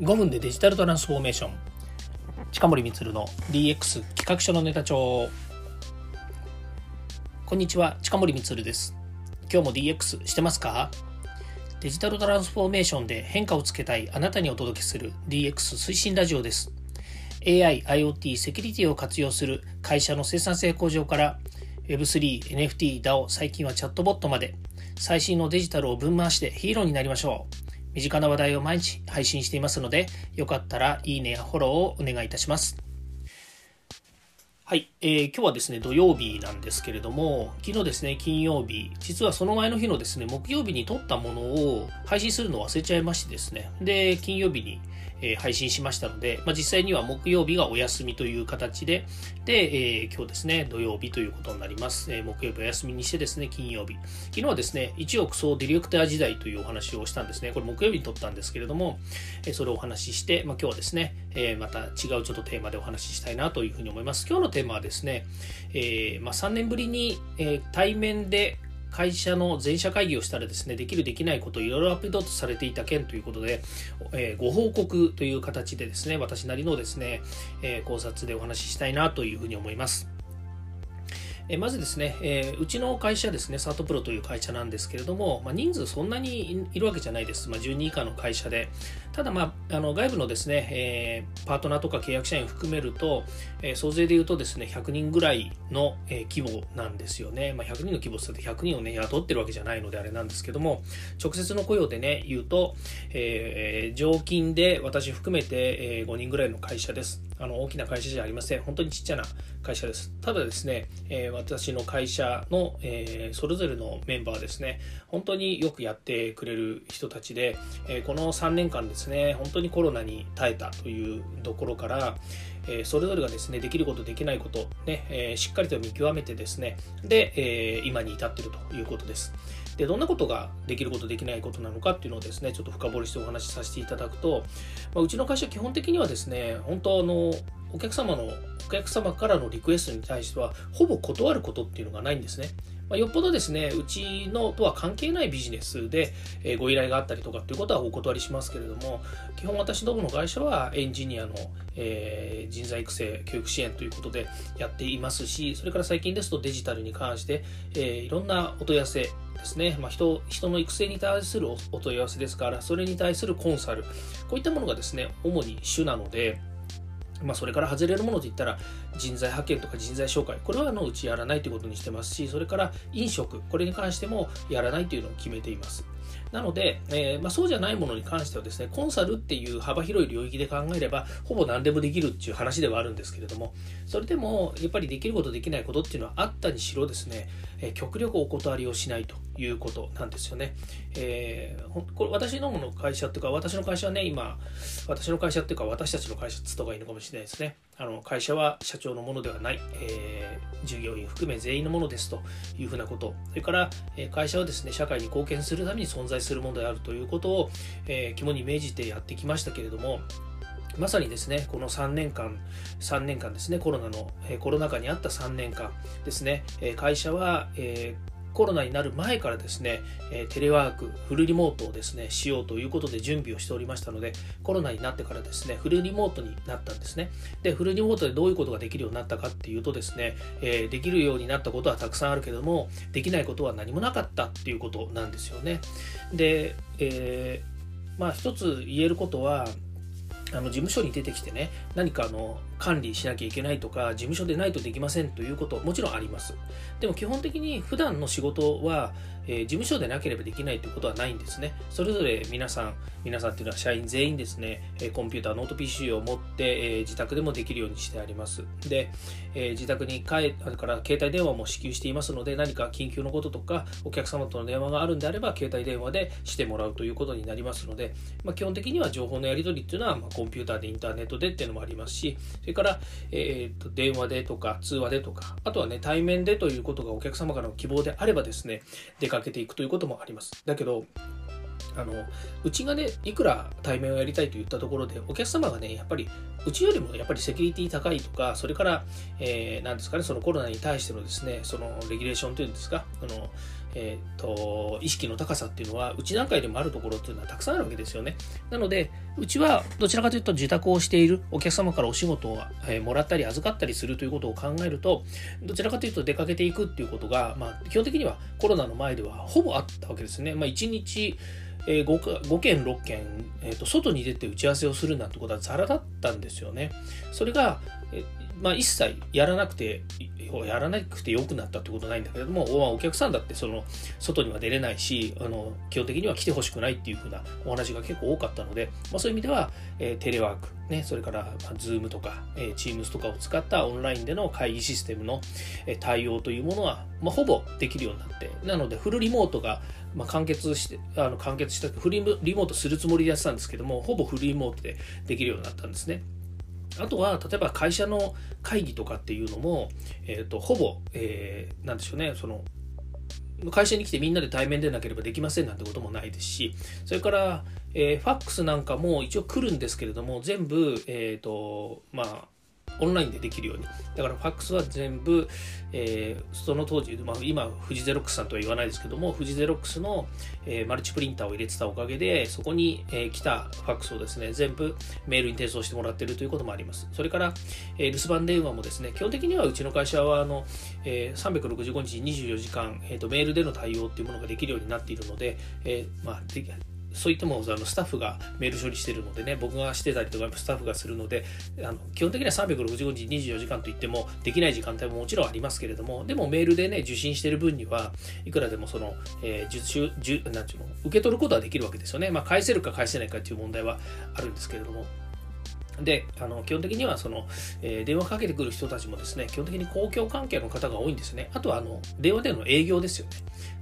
5分でデジタルトランスフォーメーション。近森光の DX 企画書のネタ帳。こんにちは近森光です。今日も DX してますか？デジタルトランスフォーメーションで変化をつけたいあなたにお届けする DX 推進ラジオです。AI、IoT、セキュリティを活用する会社の生産性向上から Web3、NFT、DAO、最近はチャットボットまで最新のデジタルを分回してヒーローになりましょう。身近な話題を毎日配信していますので、よかったらいいねやフォローをお願いいたします。はい、えー、今日はですね、土曜日なんですけれども、昨日ですね、金曜日、実はその前の日のですね、木曜日に撮ったものを配信するのを忘れちゃいましてですね、で、金曜日にえ、配信しましたので、まあ、実際には木曜日がお休みという形で、で、えー、今日ですね、土曜日ということになります。えー、木曜日お休みにしてですね、金曜日。昨日はですね、一億総ディレクター時代というお話をしたんですね。これ木曜日に撮ったんですけれども、えそれをお話しして、まあ、今日はですね、えまた違うちょっとテーマでお話ししたいなというふうに思います。今日のテーマはですね、えまあ、3年ぶりに、え対面で会社の全社会議をしたらですね、できるできないこといろいろアップデートされていた件ということで、えー、ご報告という形でですね、私なりのですね、えー、考察でお話ししたいなというふうに思います。えまずですね、え、うちの会社ですね、サートプロという会社なんですけれども、まあ、人数そんなにいるわけじゃないです。まあ、12以下の会社で。ただ、まあ、あの外部のですね、えー、パートナーとか契約社員含めると、えー、総勢で言うとですね、100人ぐらいの、え規模なんですよね。まあ、100人の規模って100人をね、雇ってるわけじゃないのであれなんですけども、直接の雇用でね、言うと、え常勤で私含めて、え5人ぐらいの会社です。あの大きな会社じゃありません。本当にちっちゃな会社です。ただですね、えー、私の会社の、えー、それぞれのメンバーですね、本当によくやってくれる人たちで、えー、この3年間ですね、ね本当にコロナに耐えたというところから、えそれぞれがですね、できること、できないこと、ね、えしっかりと見極めてですね、で、え今に至っているということです。で、どんなことができること、できないことなのかっていうのをですね、ちょっと深掘りしてお話しさせていただくと、まあ、うちの会社基本的にはですね、本当あの、お客様の、お客様からのリクエストに対しては、ほぼ断ることっていうのがないんですね。まあ、よっぽどですね、うちのとは関係ないビジネスで、えご依頼があったりとかっていうことはお断りしますけれども、基本私どもの会社はエンジニアの、えー、人材育成、教育支援ということでやっていますし、それから最近ですとデジタルに関して、えー、いろんなお問い合わせですね、まあ人、人の育成に対するお問い合わせですから、それに対するコンサル、こういったものがですね、主に主なので、まあ、それから外れるものといったら人材派遣とか人材紹介。これはあのうちやらないということにしてますしそれから飲食。これに関してもやらないというのを決めています。なので、えー、まあ、そうじゃないものに関してはですねコンサルっていう幅広い領域で考えればほぼ何でもできるっていう話ではあるんですけれどもそれでもやっぱりできることできないことっていうのはあったにしろですね、え、極力お断りをしないということなんですよね。えー、これ私どもの会社っていうか、私の会社はね、今、私の会社っていうか、私たちの会社つった方がいいのかもしれないですね。あの会社は社長のものではない、えー、従業員含め全員のものですというふうなこと、それから、え、会社はですね、社会に貢献するために存在するものであるということを、えー、肝に銘じてやってきましたけれども、まさにですね、この3年間、3年間ですね、コロナの、えコロナ禍にあった3年間ですね、え会社は、えコロナになる前からですね、えテレワーク、フルリモートをですね、しようということで準備をしておりましたので、コロナになってからですね、フルリモートになったんですね。で、フルリモートでどういうことができるようになったかっていうとですね、え、できるようになったことはたくさんあるけども、できないことは何もなかったっていうことなんですよね。で、えー、まあ一つ言えることは、あの事務所に出てきてね何かあの管理しなきゃいけないとか事務所でないとできませんということもちろんあります。でも基本的に普段の仕事は、えー、事務所でなければできないということはないんですね。それぞれ皆さん皆さんっていうのは社員全員ですねコンピューターノート PC を持って、えー、自宅でもできるようにしてあります。で、えー、自宅に帰るから携帯電話も支給していますので何か緊急のこととかお客様との電話があるんであれば携帯電話でしてもらうということになりますので、まあ、基本的には情報のやり取りっていうのは、まあ、コンピューターでインターネットでっていうのもありますしそれから、えー、と電話でとか通話でとか、あとはね、対面でということがお客様からの希望であればですね、出かけていくということもあります。だけど、あのうちがねいくら対面をやりたいといったところでお客様がねやっぱりうちよりもやっぱりセキュリティ高いとかそれから、えー、ですかねそのコロナに対してのですねそのレギュレーションというんですかあの、えーと、意識の高さっていうのはうち段階でもあるところっていうのはたくさんあるわけですよね。なのでうちはどちらかというと自宅をしているお客様からお仕事を、えー、もらったり預かったりするということを考えるとどちらかというと出かけていくっていうことが、まあ、基本的にはコロナの前ではほぼあったわけですね。まあ、1日えー、5, 5件6件、えーと、外に出て打ち合わせをするなんてことはザラだったんですよね。それが、えまあ、一切やらなくてやらなくてよくなったってことないんだけれどもお客さんだってその外には出れないしあの基本的には来てほしくないっていうふうなお話が結構多かったので、まあ、そういう意味では、えー、テレワーク、ね、それから、まあ、Zoom とか、えー、Teams とかを使ったオンラインでの会議システムの、えー、対応というものは、まあ、ほぼできるようになってなのでフルリモートが、まあ、完結してあの完結したフルリモートするつもりでやってたんですけどもほぼフルリモートでできるようになったんですね。あとは例えば会社の会議とかっていうのも、えーと、ほぼ、えー、でしょうねその会社に来てみんなで対面でなければできませんなんてこともないですしそれから、えー、ファックスなんかも一応来るんですけれども全部、えーとまあ、オンラインでできるように。だからファックスは全部、えー、その当時、まあ、今、富士ゼロックスさんとは言わないですけども、富士ゼロックスの、えー、マルチプリンターを入れてたおかげで、そこに、えー、来たファックスをですね、全部メールに転送してもらってるということもあります。それから、えー、留守番電話もですね、基本的にはうちの会社は、あの、えー、365日24時間、えーと、メールでの対応っていうものができるようになっているので、えー、まあ、そういってもあのスタッフがメール処理してるのでね、僕がしてたりとかスタッフがするので、あの基本的には365日24時間といってもできない時間帯ももちろんありますけれども、でもメールでね、受信してる分にはいくらでもその、えー、受注受なんちゅうの受け取ることはできるわけですよね。まあ、返せるか返せないかっていう問題はあるんですけれども。であの基本的にはその、えー、電話かけてくる人たちもですね基本的に公共関係の方が多いんですね。あとはあの電話での営業ですよね。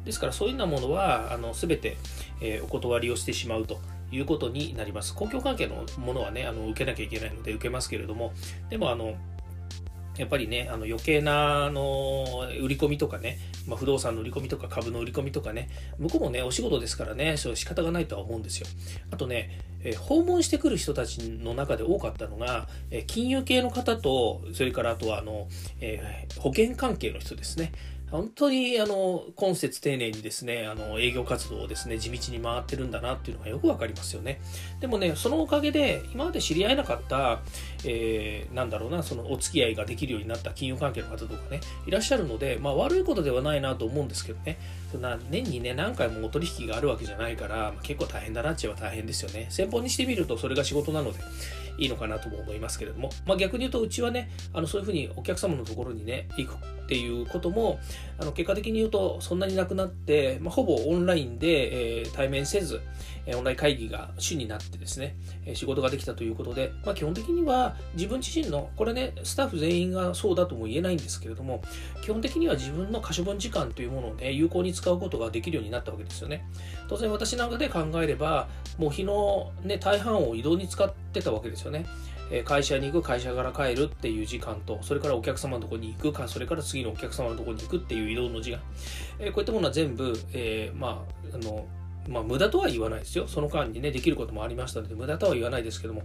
ですからそういうようなものはあの全て、えー、お断りをしてしまうということになります。公共関係のものはねあの受けなきゃいけないので受けますけれども。でもあのやっぱりね、あの余計なあの売り込みとかね、まあ、不動産の売り込みとか株の売り込みとかね、向こうもね、お仕事ですからね、そう仕方がないとは思うんですよ。あとね、え訪問してくる人たちの中で多かったのが、え金融系の方と、それからあとはあの、えー、保険関係の人ですね。本当にあの今節丁寧にですねあの営業活動をですね地道に回ってるんだなっていうのがよくわかりますよね。でもねそのおかげで今まで知り合えなかった、えー、なんだろうなそのお付き合いができるようになった金融関係の方とかねいらっしゃるので、まあ、悪いことではないなと思うんですけどね。そんな年にね何回もお取引があるわけじゃないから、結構大変だなっちゃえば大変ですよね。先方にしてみるとそれが仕事なのでいいのかなとも思いますけれども、まあ、逆に言うとうちはねあのそういうふうにお客様のところにね行くっていうこともあの結果的に言うとそんなになくなって、まあ、ほぼオンラインで、えー、対面せず、えオンライン会議が主になってですね、え仕事ができたということで、まあ、基本的には自分自身のこれねスタッフ全員がそうだとも言えないんですけれども基本的には自分の可処分時間というものをね有効に使うことができるようになったわけですよね。当然私なんかで考えればもう日の、ね、大半を移動に使ってたわけですよね。会社に行く会社から帰るっていう時間とそれからお客様のところに行くかそれから次のお客様のところに行くっていう移動の時間、えこういったものは全部、え、まああのまあ、無駄とは言わないですよ。その間にね、できることもありましたので、無駄とは言わないですけども、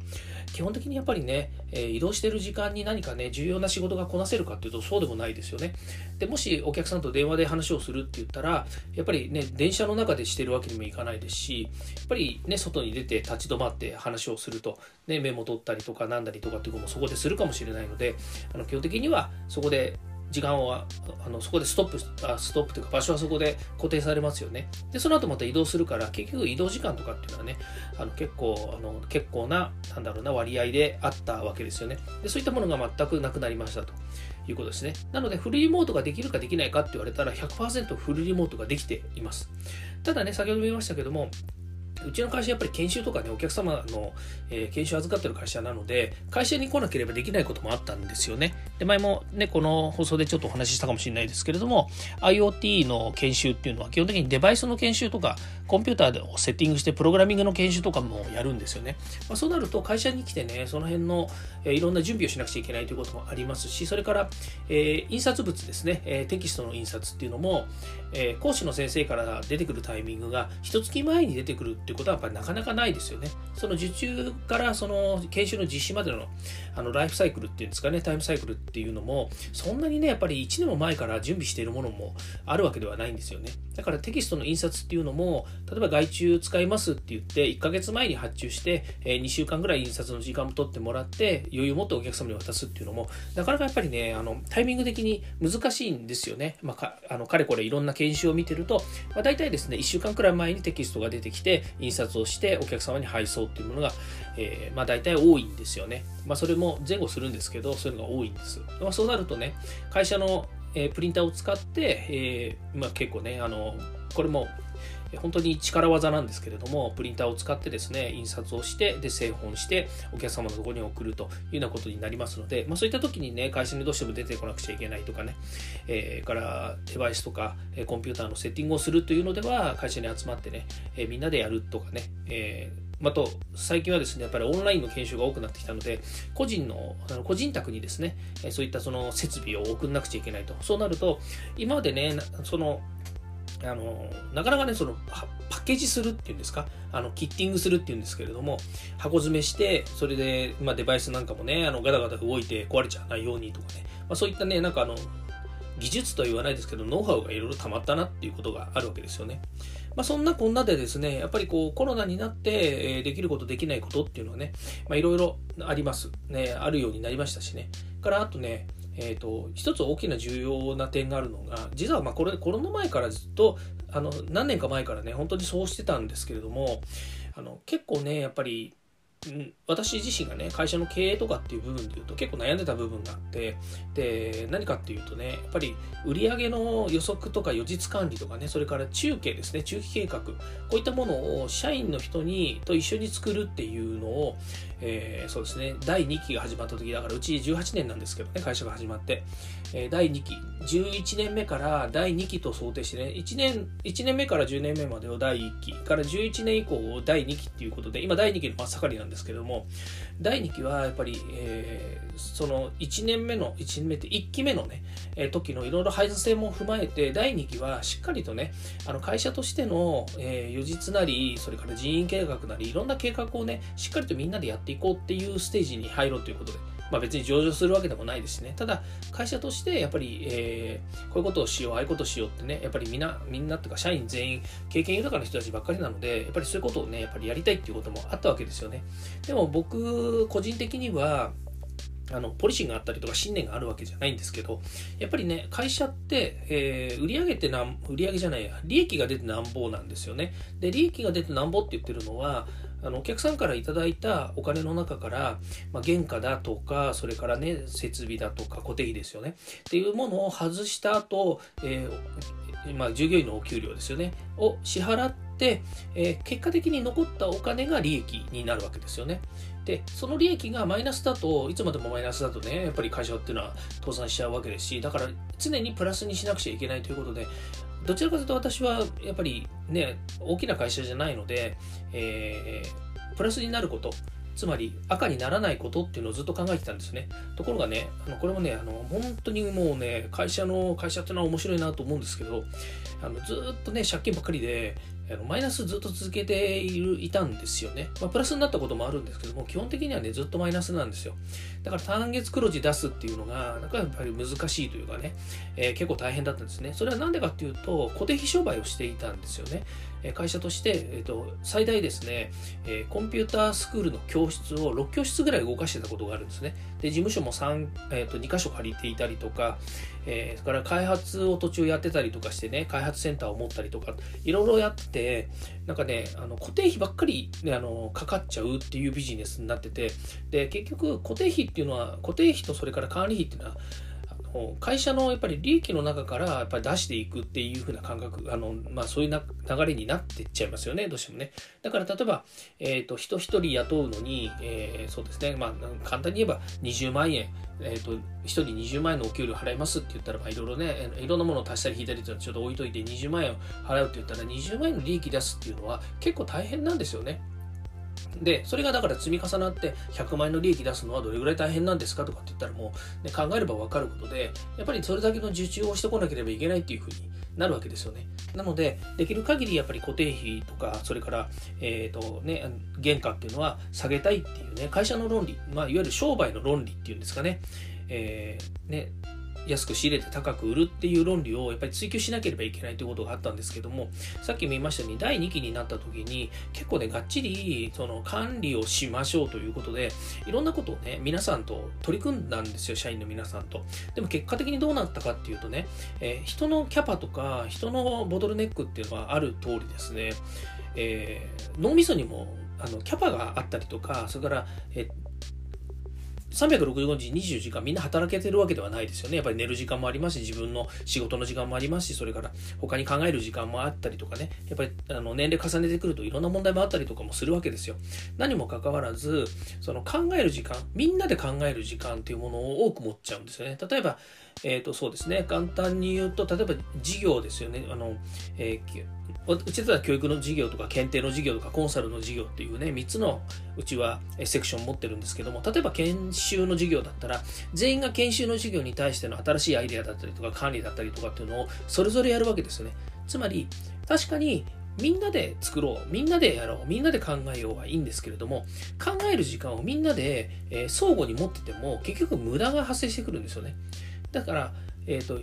基本的にやっぱりね、えー、移動してる時間に何かね、重要な仕事がこなせるかっていうと、そうでもないですよね。で、もしお客さんと電話で話をするって言ったら、やっぱりね、電車の中でしてるわけにもいかないですし、やっぱりね、外に出て立ち止まって話をすると、ね、メモ取ったりとかなんだりとかっていうこともそこでするかもしれないので、あの基本的にはそこで時間はあのそこでストップあストップというか場所はそこで固定されますよね。でその後また移動するから結局移動時間とかっていうのはねあの結構あの結構ななんだろうな割合であったわけですよね。でそういったものが全くなくなりましたということですね。なのでフルリモートができるかできないかって言われたら100%フルリモートができています。ただね先ほども言いましたけどもうちの会社やっぱり研修とかね、お客様の、えー、研修預かってる会社なので、会社に来なければできないこともあったんですよね。で、前もね、この放送でちょっとお話ししたかもしれないですけれども、IoT の研修っていうのは基本的にデバイスの研修とか、コンピューターをセッティングしてプログラミングの研修とかもやるんですよね。まあ、そうなると会社に来てね、その辺の、え、いろんな準備をしなくちゃいけないということもありますし、それから、えー、印刷物ですね、えテキストの印刷っていうのも、え講師の先生から出てくるタイミングが一月前に出てくるっていうことはやっぱりなかなかないですよね。その受注からその研修の実施までのあのライフサイクルっていうんですかね、タイムサイクルっていうのも、そんなにね、やっぱり1年も前から準備しているものもあるわけではないんですよね。だからテキストの印刷っていうのも、例えば外注使いますって言って、1ヶ月前に発注して、え2週間ぐらい印刷の時間も取ってもらって、余裕を持ってお客様に渡すっていうのも、なかなかやっぱりね、あのタイミング的に難しいんですよね。まあ、かあのかれこれいろんな研修を見てると、まあ、大体ですね、1週間くらい前にテキストが出てきて、印刷をしてお客様に配送っていうものが、えー、まあ、大体多いんですよね。まあ、それも前後するんですけど、そういうのが多いんです。まあ、そうなるとね、会社の、えー、プリンターを使って、えー、まあ、結構ね、あのこれも本当に力技なんですけれども、プリンターを使ってですね、印刷をして、で、製本して、お客様のところに送るというようなことになりますので、まあ、そういった時にね、会社にどうしても出てこなくちゃいけないとかね、えー、からデバイスとか、コンピューターのセッティングをするというのでは、会社に集まってね、えー、みんなでやるとかね、えーあと、最近はですね、やっぱりオンラインの研修が多くなってきたので、個人の、あの個人宅にですね、そういったその設備を送んなくちゃいけないと。そうなると、今までね、その、あのなかなかねそのパッケージするっていうんですか？あのキッティングするっていうんですけれども箱詰めしてそれで、まあ、デバイスなんかもねあのガタガタ動いて壊れちゃわないようにとかね、まあ、そういったねなんかあの技術とは言わないですけどノウハウがいろいろ溜まったなっていうことがあるわけですよね。まあ、そんなこんなでですねやっぱりこうコロナになって、えできることできないことっていうのはねいろいろあります。ねあるようになりましたしね。からあとねえーと、一つ大きな重要な点があるのが実はまあこれコロナ前からずっとあの何年か前からね本当にそうしてたんですけれどもあの結構ねやっぱり私自身がね会社の経営とかっていう部分で言うと結構悩んでた部分があってで何かっていうとねやっぱり売上の予測とか予実管理とかねそれから中継ですね中期計画こういったものを社員の人にと一緒に作るっていうのを、えー、そうですね第2期が始まった時だからうち18年なんですけどね会社が始まって、えー、第2期11年目から第2期と想定してね1年 ,1 年目から10年目までを第1期から11年以降を第2期っていうことで今第2期の真っ盛りなんですですけども第2期はやっぱり、えー、その1年目の1年目って1期目のね、えー、時のいろいろ配達性も踏まえて第2期はしっかりとねあの会社としての、えー、実なりそれから人員計画なりいろんな計画をねしっかりとみんなでやっていこうっていうステージに入ろうということでまあ、別に上場するわけでもないですしね。ただ、会社としてやっぱり、えー、こういうことをしよう、ああいうことをしようってね、やっぱりみんな、みんなっていうか社員全員経験豊かな人たちばっかりなので、やっぱりそういうことをね、やっぱりやりたいっていうこともあったわけですよね。でも僕、個人的には、あのポリシーがあったりとか信念があるわけじゃないんですけどやっぱりね会社って、えー、売上ってなん売上じゃないや利益が出てなんぼなんですよねで利益が出てなんぼって言ってるのはあのお客さんからいただいたお金の中から、まあ、原価だとかそれからね設備だとか固定費ですよねっていうものを外した後、えーまあ、従業員のお給料ですよねを支払って、えー、結果的に残ったお金が利益になるわけですよね。でその利益がマイナスだといつまでもマイナスだとねやっぱり会社っていうのは倒産しちゃうわけですしだから常にプラスにしなくちゃいけないということでどちらかというと私はやっぱりね、大きな会社じゃないので、えー、プラスになること、つまり赤にならないことっていうのをずっと考えてたんですね。ところがね、あのこれもね、あの本当にもうね、会社の、会社っていうのは面白いなと思うんですけど、あのずっとね、借金ばっかりで、あのマイナスずっと続けているいたんですよね。まあ、プラスになったこともあるんですけども、基本的にはね、ずっとマイナスなんですよ。だから単月黒字出すっていうのが、なんかやっぱり難しいというかね、えー、結構大変だったんですね。それは何でかっていうと、固定費商売をしていたんですよね。会社として、えーと、最大ですね、えー、コンピュータースクールの教室を6教室ぐらい動かしてたことがあるんですね。で、事務所も3、えーと、2箇所借りていたりとか、えー、それから開発を途中やってたりとかしてね、開発センターを持ったりとか、いろいろやって、なんかね、あの固定費ばっかり、ね、あのかかっちゃうっていうビジネスになってて、で、結局固定費っていうのは、固定費とそれから管理費っていうのは、会社のやっぱり利益の中からやっぱり出していくっていう風な感覚、あの、まあそういうな流れになってっちゃいますよね、どうしてもね。だから例えば、えっ、ー、と、人一人雇うのに、えー、そうですね、まあ簡単に言えば20万円、えっ、ー、と、1人20万円のお給料払いますって言ったら、まあいろいろね、いろんなものを足したり引いたりとちょっと置いといて20万円払うって言ったら20万円の利益出すっていうのは結構大変なんですよね。で、それがだから積み重なって100万円の利益出すのはどれぐらい大変なんですかとかって言ったらもう、ね、考えれば分かることで、やっぱりそれだけの受注をしてこなければいけないっていうふうになるわけですよね。なので、できる限りやっぱり固定費とか、それから、えっ、ー、とね、原価っていうのは下げたいっていうね、会社の論理、まあ、いわゆる商売の論理っていうんですかね、えー、ね、安く仕入れて高く売るっていう論理をやっぱり追求しなければいけないということがあったんですけどもさっきも言いましたように第2期になった時に結構ねがっちりその管理をしましょうということでいろんなことをね皆さんと取り組んだんですよ社員の皆さんと。でも結果的にどうなったかっていうとね、えー、人のキャパとか人のボトルネックっていうのはある通りですね、えー、脳みそにもあのキャパがあったりとかそれから、え365日24時間みんな働けてるわけではないですよね。やっぱり寝る時間もありますし、自分の仕事の時間もありますし、それから他に考える時間もあったりとかね、やっぱりあの年齢重ねてくるといろんな問題もあったりとかもするわけですよ。何もかかわらず、その考える時間、みんなで考える時間っていうものを多く持っちゃうんですよね。例えば、えっ、ー、と、そうですね、簡単に言うと、例えば事業ですよね。あの、えーうちでは教育の授業とか検定の授業とかコンサルの授業っていうね3つのうちはセクション持ってるんですけども例えば研修の授業だったら全員が研修の授業に対しての新しいアイデアだったりとか管理だったりとかっていうのをそれぞれやるわけですよね。つまり確かにみんなで作ろうみんなでやろうみんなで考えようはいいんですけれども考える時間をみんなで、えー、相互に持ってても結局無駄が発生してくるんですよね。だからえっ、ー、と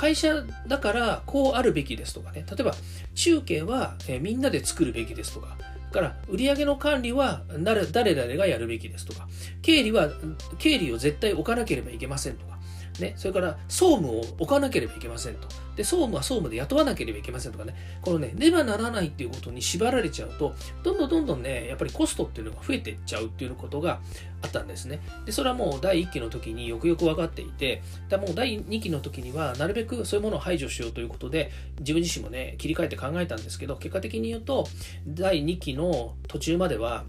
会社だからこうあるべきですとかね。例えば中継は、えみんなで作るべきですとか。から売上の管理は誰々がやるべきですとか。経理は経理を絶対置かなければいけませんとか。ね、それから総務を置かなければいけませんと。で、総務は総務で雇わなければいけませんとかね、このね、ねばならないっていうことに縛られちゃうと、どんどんどんどんね、やっぱりコストっていうのが増えていっちゃうっていうことがあったんですね。で、それはもう第1期の時によくよく分かっていて、だもう第2期の時にはなるべくそういうものを排除しようということで、自分自身もね、切り替えて考えたんですけど、結果的に言うと、第2期の途中までは、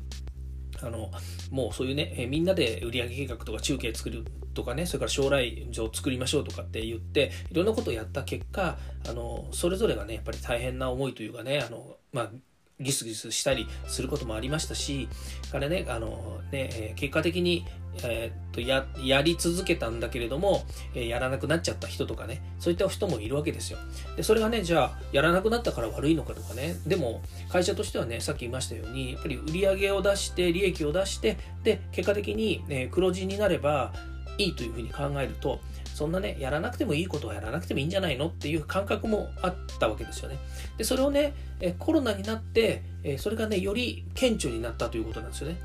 あのもうそういうね、えみんなで売上計画とか中継作るとかねそれから将来上作りましょうとかって言っていろんなことをやった結果あのそれぞれがねやっぱり大変な思いというかねあの、まあ、ギスギスしたりすることもありましたし、からね、あのね、結果的に、えー、っとや、やり続けたんだけれども、えー、やらなくなっちゃった人とかね、そういった人もいるわけですよ。で、それがね、じゃあ、やらなくなったから悪いのかとかね、でも、会社としてはね、さっき言いましたように、やっぱり売り上げを出して、利益を出して、で、結果的に、え黒字になればいいというふうに考えると、そんなね、やらなくてもいいことはやらなくてもいいんじゃないの？っていう感覚もあったわけですよね。で、それをね、コロナになって、それがね、より顕著になったということなんですよね。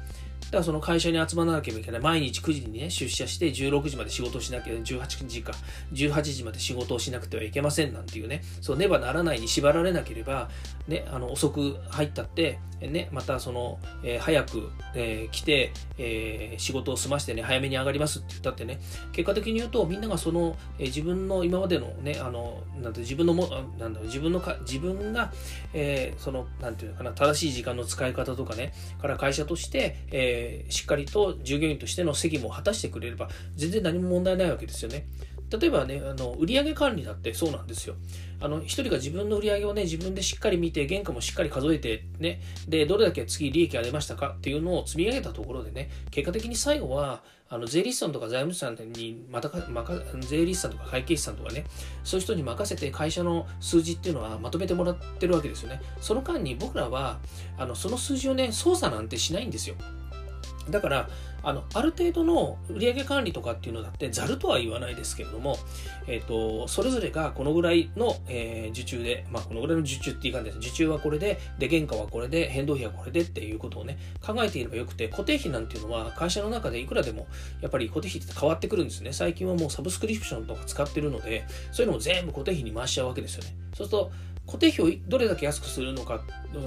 だからその会社に集まらなきゃいけない。毎日9時にね、出社して16時まで仕事をしなきゃ、18時か、18時まで仕事をしなくてはいけませんなんていうね、そうねばならないに縛られなければ、ね、あの遅く入ったって、ね、またその、えー、早く、えー、来て、えー、仕事を済ましてね、早めに上がりますって言ったってね、結果的に言うと、みんながその、え自分の今までのね、あの、なんて自分のも、なんだろう、自分のか、自分が、えその、なんていうのかな、正しい時間の使い方とかね、から会社として、ええー、しっかりと従業員としての責務を果たしてくれれば全然何も問題ないわけですよね。例えばね、あの売上管理だってそうなんですよ。あの、一人が自分の売り上げをね、自分でしっかり見て、原価もしっかり数えて、ね、で、どれだけ次利益が出ましたかっていうのを積み上げたところでね、結果的に最後は、あの税理士さんとか財務士さんにまたかまか税理士さんとか会計士さんとかねそういう人に任せて会社の数字っていうのはまとめてもらってるわけですよねその間に僕らはあのその数字をね操作なんてしないんですよだから、あの、ある程度の売上管理とかっていうのだって、ざるとは言わないですけれども、えっ、ー、と、それぞれがこのぐらいの、えー、受注で、まあ、このぐらいの受注っていう感じです。受注はこれで、で、原価はこれで、変動費はこれでっていうことをね、考えていればよくて、固定費なんていうのは会社の中でいくらでも、やっぱり固定費って変わってくるんですね。最近はもうサブスクリプションとか使ってるので、そういうのも全部固定費に回しちゃうわけですよね。そうすると、固定費をどれだけ安くするのか、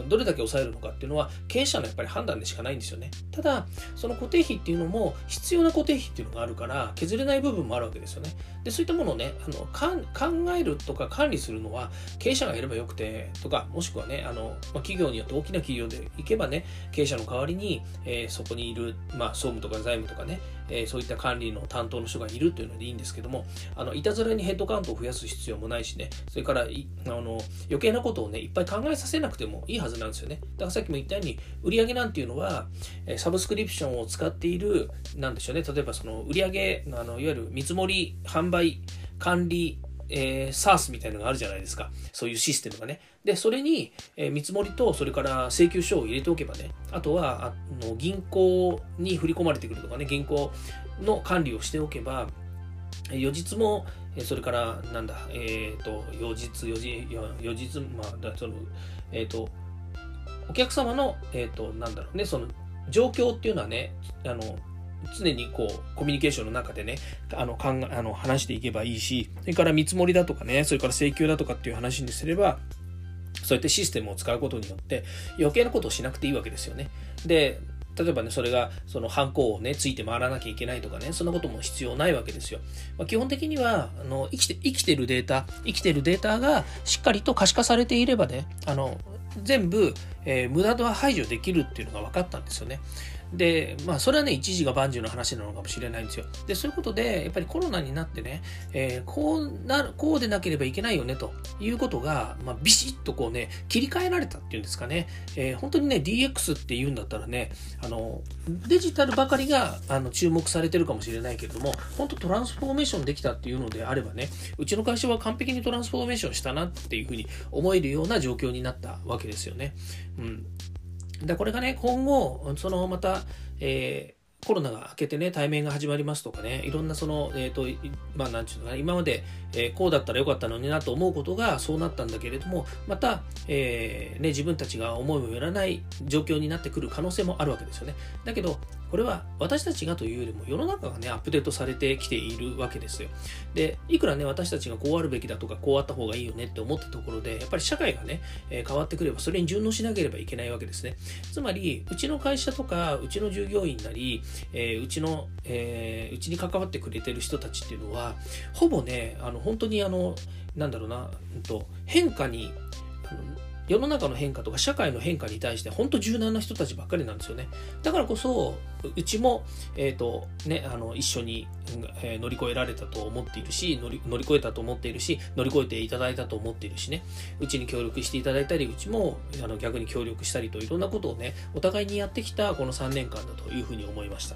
どれだけ抑えるのかっていうのは経営者のやっぱり判断でしかないんですよね。ただ、その固定費っていうのも必要な固定費っていうのがあるから削れない部分もあるわけですよね。で、そういったものをね、あの考えるとか管理するのは経営者がやればよくて、とか、もしくはね、あの、まあ、企業によって大きな企業で行けばね、経営者の代わりに、えー、そこにいる、まあ、総務とか財務とかね、えー、そういった管理の担当の人がいるというのでいいんですけども、あの、いたずらにヘッドカウントを増やす必要もないしね、それから、あの、余計なことをね、いっぱい考えさせなくてもいいはずなんですよね。だからさっきも言ったように、売上なんていうのは、サブスクリプションを使っている、なんでしょうね、例えばその売上のあのいわゆる見積もり、販売、管理、えー、SARS みたいのがあるじゃないですか。そういうシステムがね。で、それに、えー、見積もりと、それから請求書を入れておけばね、あとは、あの銀行に振り込まれてくるとかね、銀行の管理をしておけば、予日も、それから、なんだ、えっ、ー、と、予日、予日、予日、まあ、その、えっ、ー、と、お客様の、えっ、ー、と、なんだろうね、その、状況っていうのはね、あの、常にこう、コミュニケーションの中でね、あの、考え、あの、話していけばいいし、それから見積もりだとかね、それから請求だとかっていう話にすれば、そうやってシステムを使うことによって余計なことをしなくていいわけですよね。で、例えばね、それが、その、ハンコをね、ついて回らなきゃいけないとかね、そんなことも必要ないわけですよ。まあ、基本的には、あの、生きて、生きてるデータ、生きてるデータがしっかりと可視化されていればね、あの、全部、えー、無駄とは排除できるっていうのが分かったんですよね。で、まあ、それはね、一時が万事の話なのかもしれないんですよ。で、そういうことで、やっぱりコロナになってね、えー、こうなる、こうでなければいけないよね、ということが、まあ、ビシッとこうね、切り替えられたっていうんですかね。えー、本当にね、DX って言うんだったらね、あの、デジタルばかりが、あの、注目されてるかもしれないけれども、本当トランスフォーメーションできたっていうのであればね、うちの会社は完璧にトランスフォーメーションしたなっていうふうに思えるような状況になったわけですよね。うん。でこれがね今後そのまた、えーコロナが明けてね、対面が始まりますとかね、いろんなその、えっ、ー、と、まあ、なんちゅうのかな、今まで、えー、こうだったらよかったのになと思うことがそうなったんだけれども、また、えー、ね、自分たちが思いもよらない状況になってくる可能性もあるわけですよね。だけど、これは私たちがというよりも世の中がね、アップデートされてきているわけですよ。で、いくらね、私たちがこうあるべきだとか、こうあった方がいいよねって思ったところで、やっぱり社会がね、えー、変わってくれば、それに順応しなければいけないわけですね。つまり、うちの会社とか、うちの従業員なり、えー、うちの、えー、うちに関わってくれてる人たちっていうのは、ほぼね、あの、本当にあの、なんだろうな、うんと、変化に、世の中の変化とか社会の変化に対して本当柔軟な人たちばっかりなんですよね。だからこそうちも、えーとね、あの一緒に、えー、乗り越えられたと思っているし乗り越えたと思っているし乗り越えていただいたと思っているしね。うちに協力していただいたりうちもあの逆に協力したりといろんなことをねお互いにやってきたこの3年間だというふうに思いました。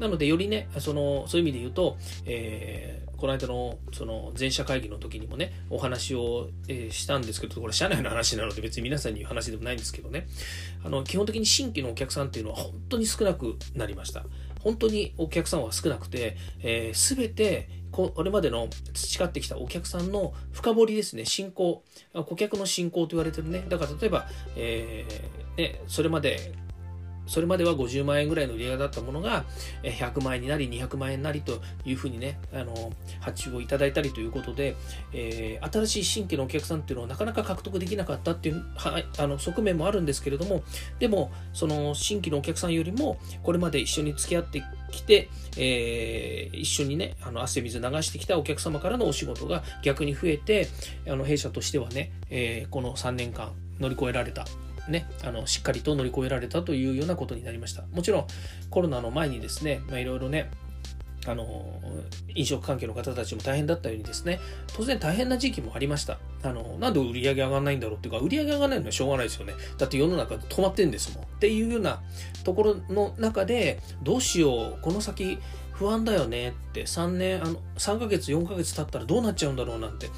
なのでよりねそのそういう意味で言うと、えーこの間のその全社会議の時にもね、お話を、えしたんですけど、これ社内の話なので別に皆さんに言う話でもないんですけどね、あの、基本的に新規のお客さんっていうのは本当に少なくななりました。本当にお客さんは少なくて、えー、全てこれまでの培ってきたお客さんの深掘りですね、進行、顧客の信仰と言われてるね。だから例えば、えー、ね、それまでそれまでは50万円ぐらいの売り上げだったものが100万円になり200万円になりというふうにねあの発注をいただいたりということで、えー、新しい新規のお客さんっていうのをなかなか獲得できなかったっていうはあの側面もあるんですけれどもでもその新規のお客さんよりもこれまで一緒に付き合ってきて、えー、一緒にねあの汗水流してきたお客様からのお仕事が逆に増えてあの弊社としてはね、えー、この3年間乗り越えられた。ね、あのしっかりと乗り越えられたというようなことになりました。もちろんコロナの前にですね、まあ、いろいろね、あの飲食関係の方たちも大変だったようにですね、当然大変な時期もありました。あのなんで売り上げ上がらないんだろうっていうか、売り上げ上がらないのはしょうがないですよね。だって世の中止まってんですもん。っていうようなところの中で、どうしよう、この先不安だよねって3年あの3ヶ月4ヶ月経ったらどうなっちゃうんだろうなんて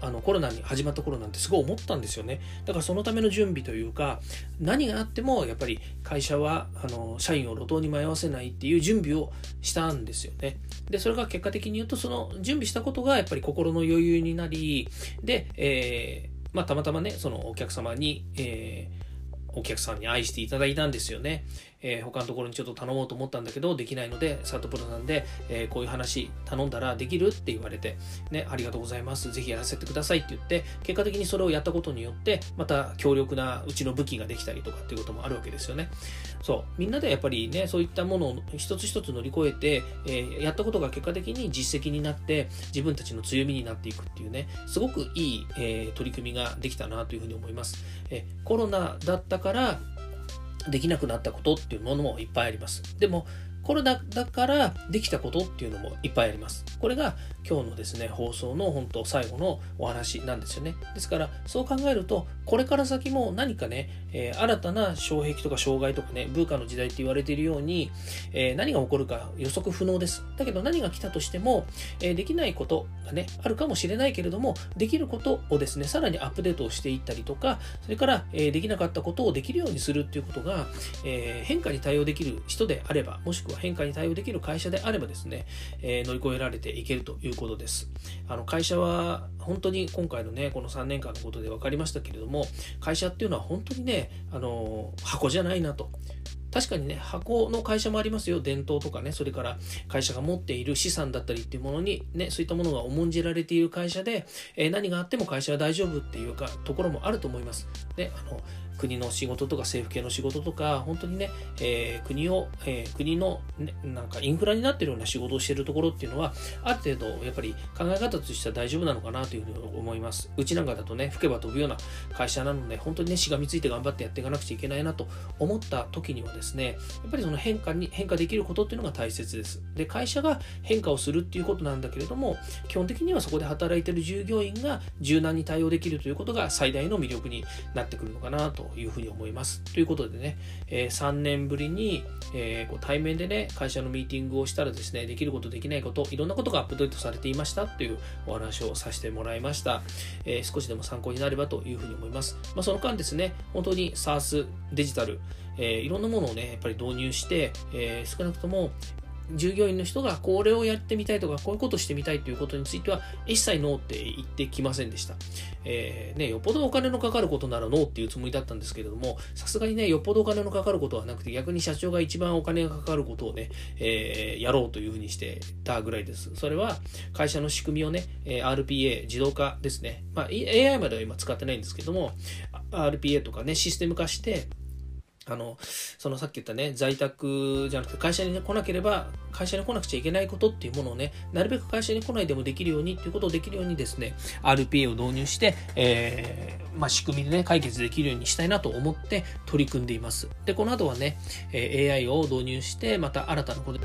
あのコロナに始まった頃なんてすごい思ったんですよね。だからそのための準備というか何があってもやっぱり会社はあの社員を路頭に迷わせないっていう準備をしたんですよね。でそれが結果的に言うとその準備したことがやっぱり心の余裕になりで、えーまあ、たまたまねそのお客様に、えーお客さんに愛していただいたんですよね。えー、他のところにちょっと頼もうと思ったんだけど、できないので、サトプロさんで、えー、こういう話頼んだらできるって言われて、ね、ありがとうございます。ぜひやらせてくださいって言って、結果的にそれをやったことによって、また強力なうちの武器ができたりとかっていうこともあるわけですよね。そう。みんなでやっぱりね、そういったものを一つ一つ乗り越えて、えー、やったことが結果的に実績になって、自分たちの強みになっていくっていうね、すごくいい、え取り組みができたなというふうに思います。えコロナだったから、できなくなったことっていうものもいっぱいあります。でも、これだだからできたことっていうのもいっぱいあります。これが今日のですね、放送の本当最後のお話なんですよね。ですから、そう考えると、これから先も何かね、えー、新たな障壁とか障害とかね、文化の時代って言われているように、えー、何が起こるか予測不能です。だけど何が来たとしても、えー、できないことがね、あるかもしれないけれども、できることをですね、さらにアップデートをしていったりとか、それから、えできなかったことをできるようにするっていうことが、え変化に対応できる人であれば、もしくは変化に対応できる会社であればですね、え乗り越えられていけるということです。あの会社は本当に今回のね、この3年間のことで分かりましたけれども、会社っていうのは本当にね、あの箱じゃないなと。確かにね、箱の会社もありますよ。伝統とかね、それから会社が持っている資産だったりっていうものに、ね、そういったものが重んじられている会社で、えー、何があっても会社は大丈夫っていうか、ところもあると思います。で、あの、国の仕事とか政府系の仕事とか、本当にね、えー、国を、えー、国の、ね、なんかインフラになってるような仕事をしてるところっていうのは、ある程度、やっぱり考え方としては大丈夫なのかなというふうに思います。うちなんかだとね、吹けば飛ぶような会社なので、本当にね、しがみついて頑張ってやっていかなくちゃいけないなと思った時にはですね、ですねやっぱりその変化に、変化できることっていうのが大切です。で、会社が変化をするっていうことなんだけれども、基本的にはそこで働いてる従業員が柔軟に対応できるということが最大の魅力になってくるのかなというふうに思います。ということでね、えー、3年ぶりに、えー、こう対面でね、会社のミーティングをしたらですね、できること、できないこと、いろんなことがアップデートされていましたというお話をさせてもらいました。えー、少しでも参考になればというふうに思います。まあ、その間ですね、本当に SARS、デジタル、えー、いろんなものをね、やっぱり導入して、えー、少なくとも従業員の人がこれをやってみたいとかこういうことしてみたいということについては一切ノーって言ってきませんでした。えー、ね、よっぽどお金のかかることならノーっていうつもりだったんですけれども、さすがにね、よっぽどお金のかかることはなくて逆に社長が一番お金がかかることをね、えー、やろうというふうにしてたぐらいです。それは会社の仕組みをね、RPA 自動化ですね。まあ AI までは今使ってないんですけども、RPA とかね、システム化して、あの、そのさっき言ったね、在宅じゃなくて会社に来なければ、会社に来なくちゃいけないことっていうものをね、なるべく会社に来ないでもできるようにっていうことをできるようにですね、RPA を導入して、えー、まあ、仕組みでね、解決できるようにしたいなと思って取り組んでいます。で、この後はね、AI を導入して、また新たなこと